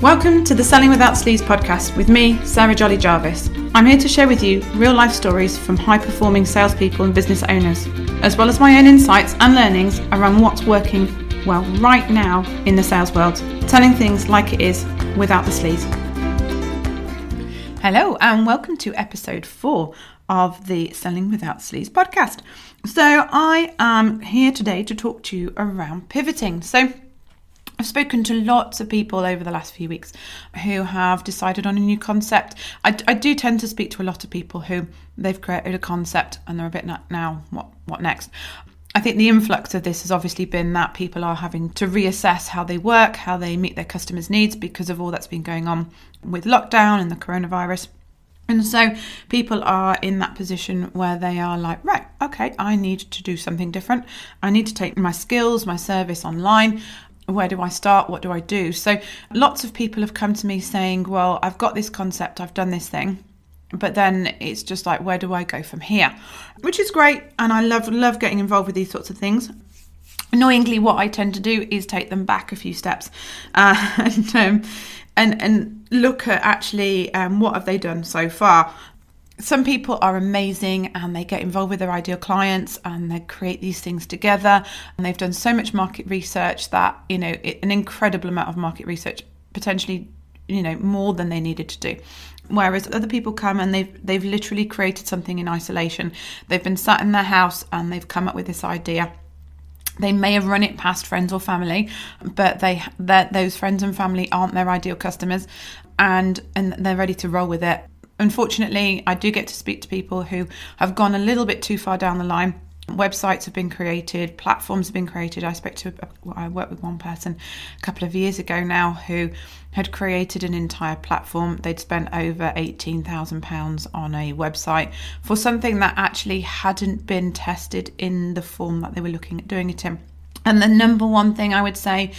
Welcome to the Selling Without Sleaze podcast with me, Sarah Jolly Jarvis. I'm here to share with you real life stories from high performing salespeople and business owners, as well as my own insights and learnings around what's working well right now in the sales world, telling things like it is without the sleaze. Hello, and welcome to episode four of the Selling Without Sleaze podcast. So, I am here today to talk to you around pivoting. So, I've spoken to lots of people over the last few weeks who have decided on a new concept. I, I, do tend to speak to a lot of people who they've created a concept and they're a bit now, what, what next? I think the influx of this has obviously been that people are having to reassess how they work, how they meet their customers' needs because of all that's been going on with lockdown and the coronavirus. And so people are in that position where they are like, right, okay, I need to do something different. I need to take my skills, my service online where do I start? What do I do? So, lots of people have come to me saying, Well, I've got this concept, I've done this thing, but then it's just like, Where do I go from here? Which is great. And I love, love getting involved with these sorts of things. Annoyingly, what I tend to do is take them back a few steps and, um, and, and look at actually um, what have they done so far some people are amazing and they get involved with their ideal clients and they create these things together. And they've done so much market research that you know it, an incredible amount of market research potentially you know more than they needed to do. Whereas other people come and they've they've literally created something in isolation. They've been sat in their house and they've come up with this idea. They may have run it past friends or family, but they those friends and family aren't their ideal customers, and and they're ready to roll with it unfortunately, I do get to speak to people who have gone a little bit too far down the line. Websites have been created, platforms have been created. I spoke to, I worked with one person a couple of years ago now who had created an entire platform. They'd spent over £18,000 on a website for something that actually hadn't been tested in the form that they were looking at doing it in. And the number one thing I would say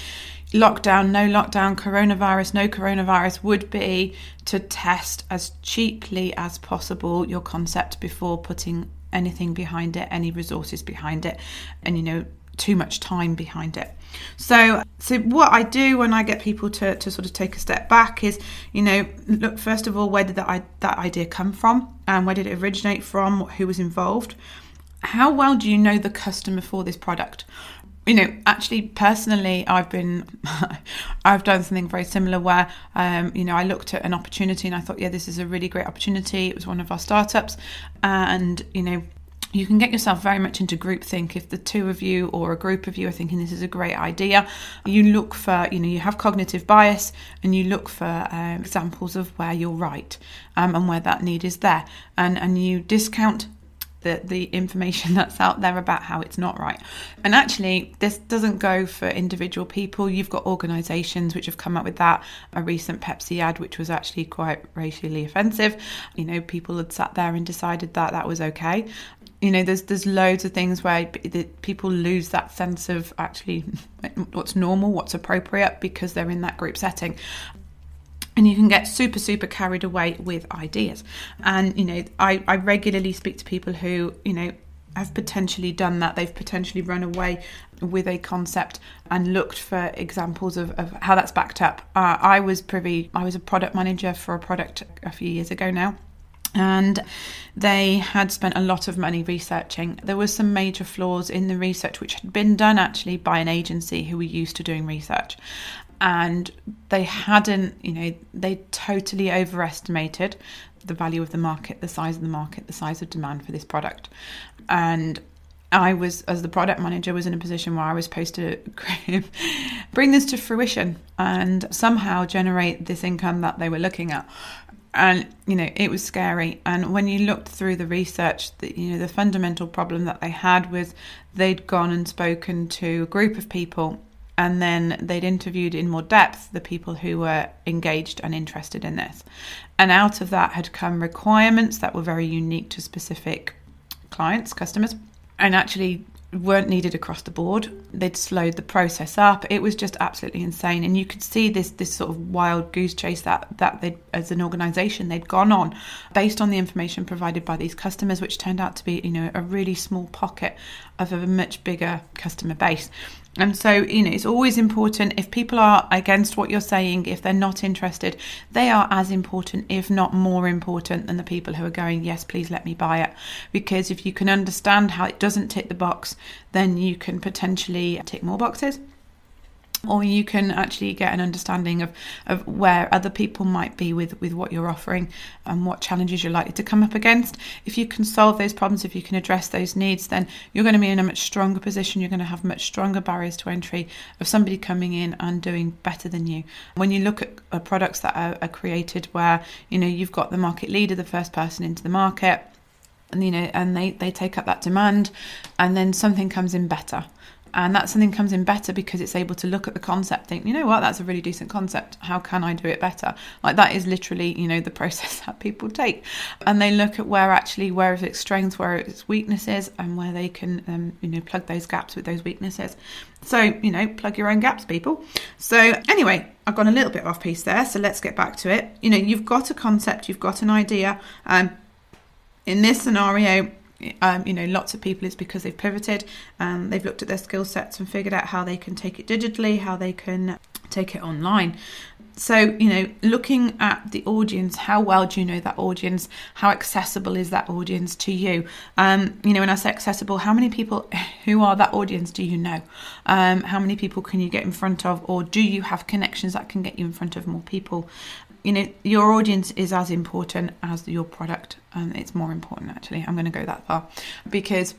lockdown, no lockdown, coronavirus, no coronavirus would be to test as cheaply as possible your concept before putting anything behind it, any resources behind it, and you know, too much time behind it. So, so what I do when I get people to, to sort of take a step back is, you know, look first of all, where did that that idea come from, and where did it originate from? Who was involved? How well do you know the customer for this product? You know, actually, personally, I've been, I've done something very similar where, um, you know, I looked at an opportunity and I thought, yeah, this is a really great opportunity. It was one of our startups, and you know, you can get yourself very much into groupthink if the two of you or a group of you are thinking this is a great idea. You look for, you know, you have cognitive bias and you look for um, examples of where you're right um, and where that need is there, and and you discount the, the information that's out there about how it's not right. And actually, this doesn't go for individual people. You've got organisations which have come up with that. A recent Pepsi ad, which was actually quite racially offensive. You know, people had sat there and decided that that was okay you know there's there's loads of things where people lose that sense of actually what's normal what's appropriate because they're in that group setting and you can get super super carried away with ideas. And you know I, I regularly speak to people who you know have potentially done that. They've potentially run away with a concept and looked for examples of, of how that's backed up. Uh, i was privy i was a product manager for a product a few years ago now. And they had spent a lot of money researching. There were some major flaws in the research, which had been done actually by an agency who were used to doing research and they hadn't, you know, they totally overestimated the value of the market, the size of the market, the size of demand for this product. And I was, as the product manager, was in a position where I was supposed to bring this to fruition and somehow generate this income that they were looking at. And you know, it was scary. And when you looked through the research, that you know, the fundamental problem that they had was they'd gone and spoken to a group of people and then they'd interviewed in more depth the people who were engaged and interested in this. And out of that had come requirements that were very unique to specific clients, customers, and actually weren't needed across the board. They'd slowed the process up. It was just absolutely insane, and you could see this this sort of wild goose chase that that they as an organisation they'd gone on, based on the information provided by these customers, which turned out to be you know a really small pocket of a much bigger customer base. And so, you know, it's always important if people are against what you're saying, if they're not interested, they are as important, if not more important, than the people who are going, Yes, please let me buy it. Because if you can understand how it doesn't tick the box, then you can potentially tick more boxes or you can actually get an understanding of, of where other people might be with, with what you're offering and what challenges you're likely to come up against. If you can solve those problems, if you can address those needs, then you're going to be in a much stronger position. You're going to have much stronger barriers to entry of somebody coming in and doing better than you. When you look at products that are, are created where you know you've got the market leader, the first person into the market, and you know and they they take up that demand and then something comes in better and that something comes in better because it's able to look at the concept think you know what? That's a really decent concept. How can i do it better? Like that is literally you know the process that people take. And they look at where actually where is its strengths where its weaknesses and where they can um, you know plug those gaps with those weaknesses. So you know plug your own gaps people. So anyway i've gone a little bit off piece there so let's get back to it. You know you've got a concept you've got an idea. Um, in this scenario um, you know, lots of people is because they've pivoted and they've looked at their skill sets and figured out how they can take it digitally, how they can take it online. So, you know, looking at the audience, how well do you know that audience? How accessible is that audience to you? Um, you know, when I say accessible, how many people who are that audience do you know? Um, how many people can you get in front of, or do you have connections that can get you in front of more people? You know your audience is as important as your product and it's more important actually. I'm going to go that far. Because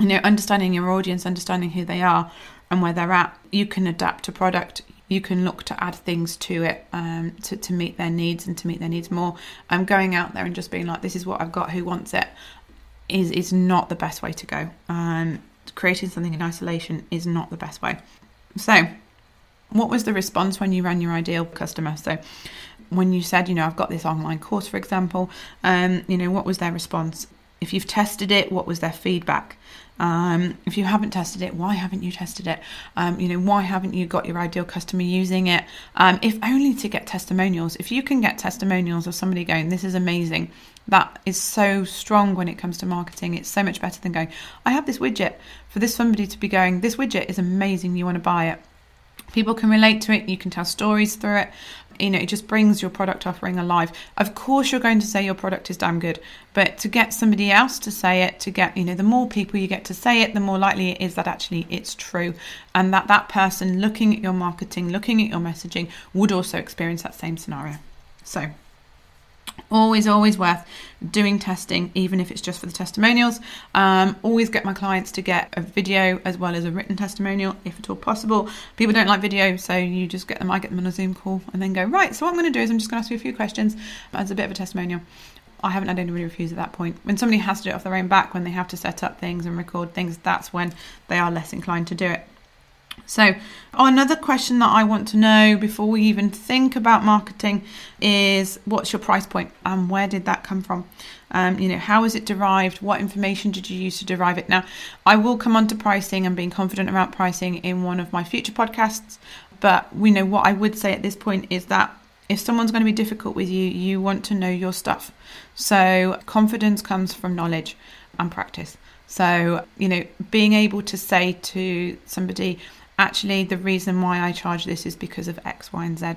you know understanding your audience understanding who they are and where they're at you can adapt a product. You can look to add things to it um, to, to meet their needs and to meet their needs more. I'm um, going out there and just being like this is what i've got. Who wants it? is is not the best way to go. Um, creating something in isolation is not the best way. So what was the response when you ran your ideal customer? So when you said, you know, I've got this online course, for example, um, you know, what was their response? If you've tested it, what was their feedback? Um, if you haven't tested it, why haven't you tested it? Um, you know, why haven't you got your ideal customer using it? Um, if only to get testimonials. If you can get testimonials of somebody going, this is amazing, that is so strong when it comes to marketing. It's so much better than going, I have this widget. For this somebody to be going, this widget is amazing, you want to buy it. People can relate to it, you can tell stories through it you know, it just brings your product offering alive. Of course, you're going to say your product is damn good, but to get somebody else to say it, to get, you know, the more people you get to say it, the more likely it is that actually it's true. And that that person looking at your marketing, looking at your messaging, would also experience that same scenario. So, Always, always worth doing testing, even if it's just for the testimonials. Um, always get my clients to get a video as well as a written testimonial, if at all possible. People don't like video, so you just get them. I get them on a Zoom call and then go right. So what I'm going to do is I'm just going to ask you a few questions as a bit of a testimonial. I haven't had anybody refuse at that point. When somebody has to do it off their own back, when they have to set up things and record things, that's when they are less inclined to do it. So, another question that I want to know before we even think about marketing is what's your price point and where did that come from? Um, you know, how is it derived? What information did you use to derive it? Now, I will come on to pricing and being confident about pricing in one of my future podcasts, but we know what I would say at this point is that if someone's going to be difficult with you, you want to know your stuff. So, confidence comes from knowledge and practice. So, you know, being able to say to somebody, actually the reason why I charge this is because of X, Y, and Z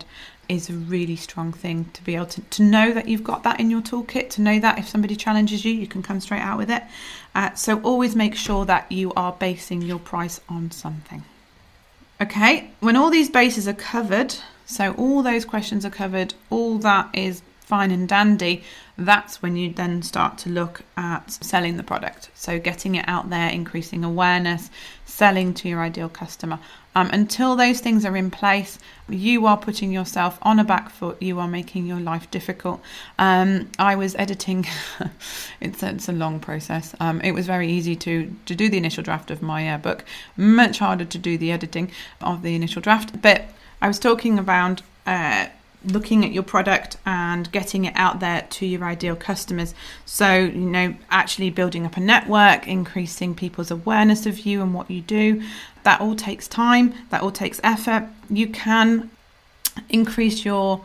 is a really strong thing to be able to, to know that you've got that in your toolkit, to know that if somebody challenges you, you can come straight out with it. Uh, so always make sure that you are basing your price on something. Okay, when all these bases are covered, so all those questions are covered, all that is fine and dandy, that's when you then start to look at selling the product. So, getting it out there, increasing awareness, selling to your ideal customer. Um, until those things are in place, you are putting yourself on a back foot. You are making your life difficult. Um, I was editing; it's, it's a long process. Um, it was very easy to to do the initial draft of my uh, book. Much harder to do the editing of the initial draft. But I was talking about. Uh, looking at your product and getting it out there to your ideal customers. So, you know, actually building up a network, increasing people's awareness of you and what you do. That all takes time, that all takes effort. You can increase your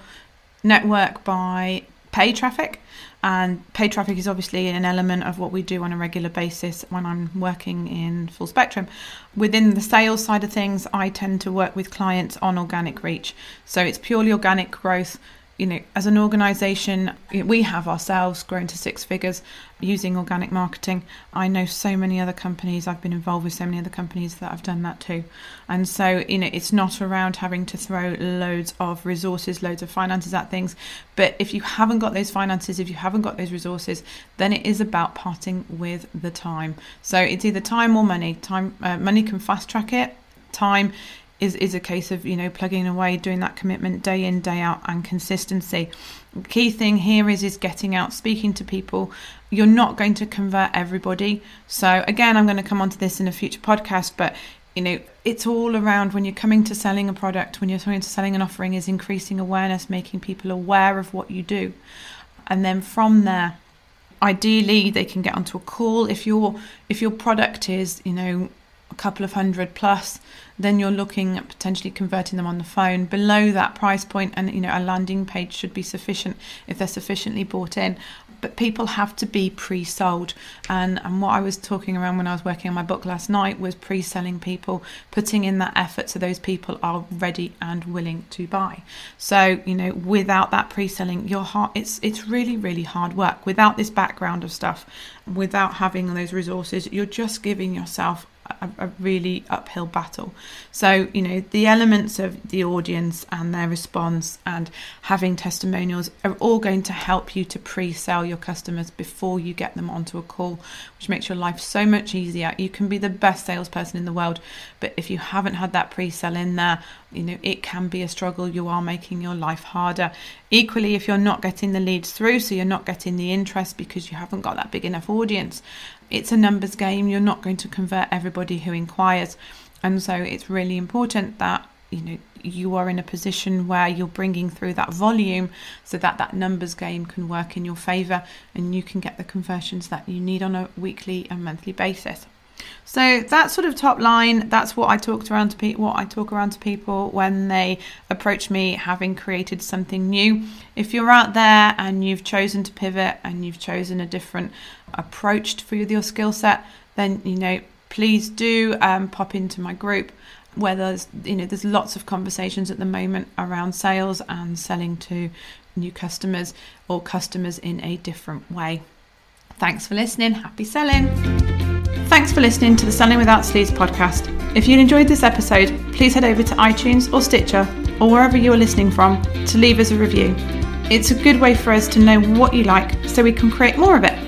network by pay traffic. And paid traffic is obviously an element of what we do on a regular basis when I'm working in full spectrum. Within the sales side of things, I tend to work with clients on organic reach. So it's purely organic growth you know, as an organization, we have ourselves grown to six figures using organic marketing. I know so many other companies, I've been involved with so many other companies that have done that too. And so, you know, it's not around having to throw loads of resources, loads of finances at things. But if you haven't got those finances, if you haven't got those resources, then it is about parting with the time. So it's either time or money. Time, uh, money can fast track it. Time is is a case of you know plugging away, doing that commitment day in day out, and consistency. The key thing here is is getting out, speaking to people. You're not going to convert everybody. So again, I'm going to come onto this in a future podcast, but you know it's all around when you're coming to selling a product, when you're coming to selling an offering, is increasing awareness, making people aware of what you do, and then from there ideally they can get onto a call if your if your product is you know a couple of hundred plus, then you're looking at potentially converting them on the phone below that price point and you know a landing page should be sufficient if they're sufficiently bought in. But people have to be pre-sold. And and what I was talking around when I was working on my book last night was pre-selling people putting in that effort so those people are ready and willing to buy. So you know without that pre-selling your heart it's it's really really hard work. Without this background of stuff without having those resources you're just giving yourself a, a, really uphill battle. So, you know, the elements of the audience and their response and having testimonials are all going to help you to pre sell your customers before you get them onto a call, which makes your life so much easier. You can be the best salesperson in the world, but if you haven't had that pre sell in there, you know, it can be a struggle. You are making your life harder. Equally, if you're not getting the leads through, so you're not getting the interest because you haven't got that big enough audience, it's a numbers game. You're not going to convert everybody who inquires. And so it's really important that you know you are in a position where you're bringing through that volume so that that numbers game can work in your favor and you can get the conversions that you need on a weekly and monthly basis. So that sort of top line, that's what I talked around to people. What I talk around to people when they approach me, having created something new. If you're out there and you've chosen to pivot and you've chosen a different approach for your skill set, then you know please do um, pop into my group where there's you know there's lots of conversations at the moment around sales and selling to new customers or customers in a different way. Thanks for listening. Happy selling. Thanks for listening to the Selling Without Sleaze podcast. If you enjoyed this episode, please head over to iTunes or Stitcher or wherever you are listening from to leave us a review. It's a good way for us to know what you like so we can create more of it.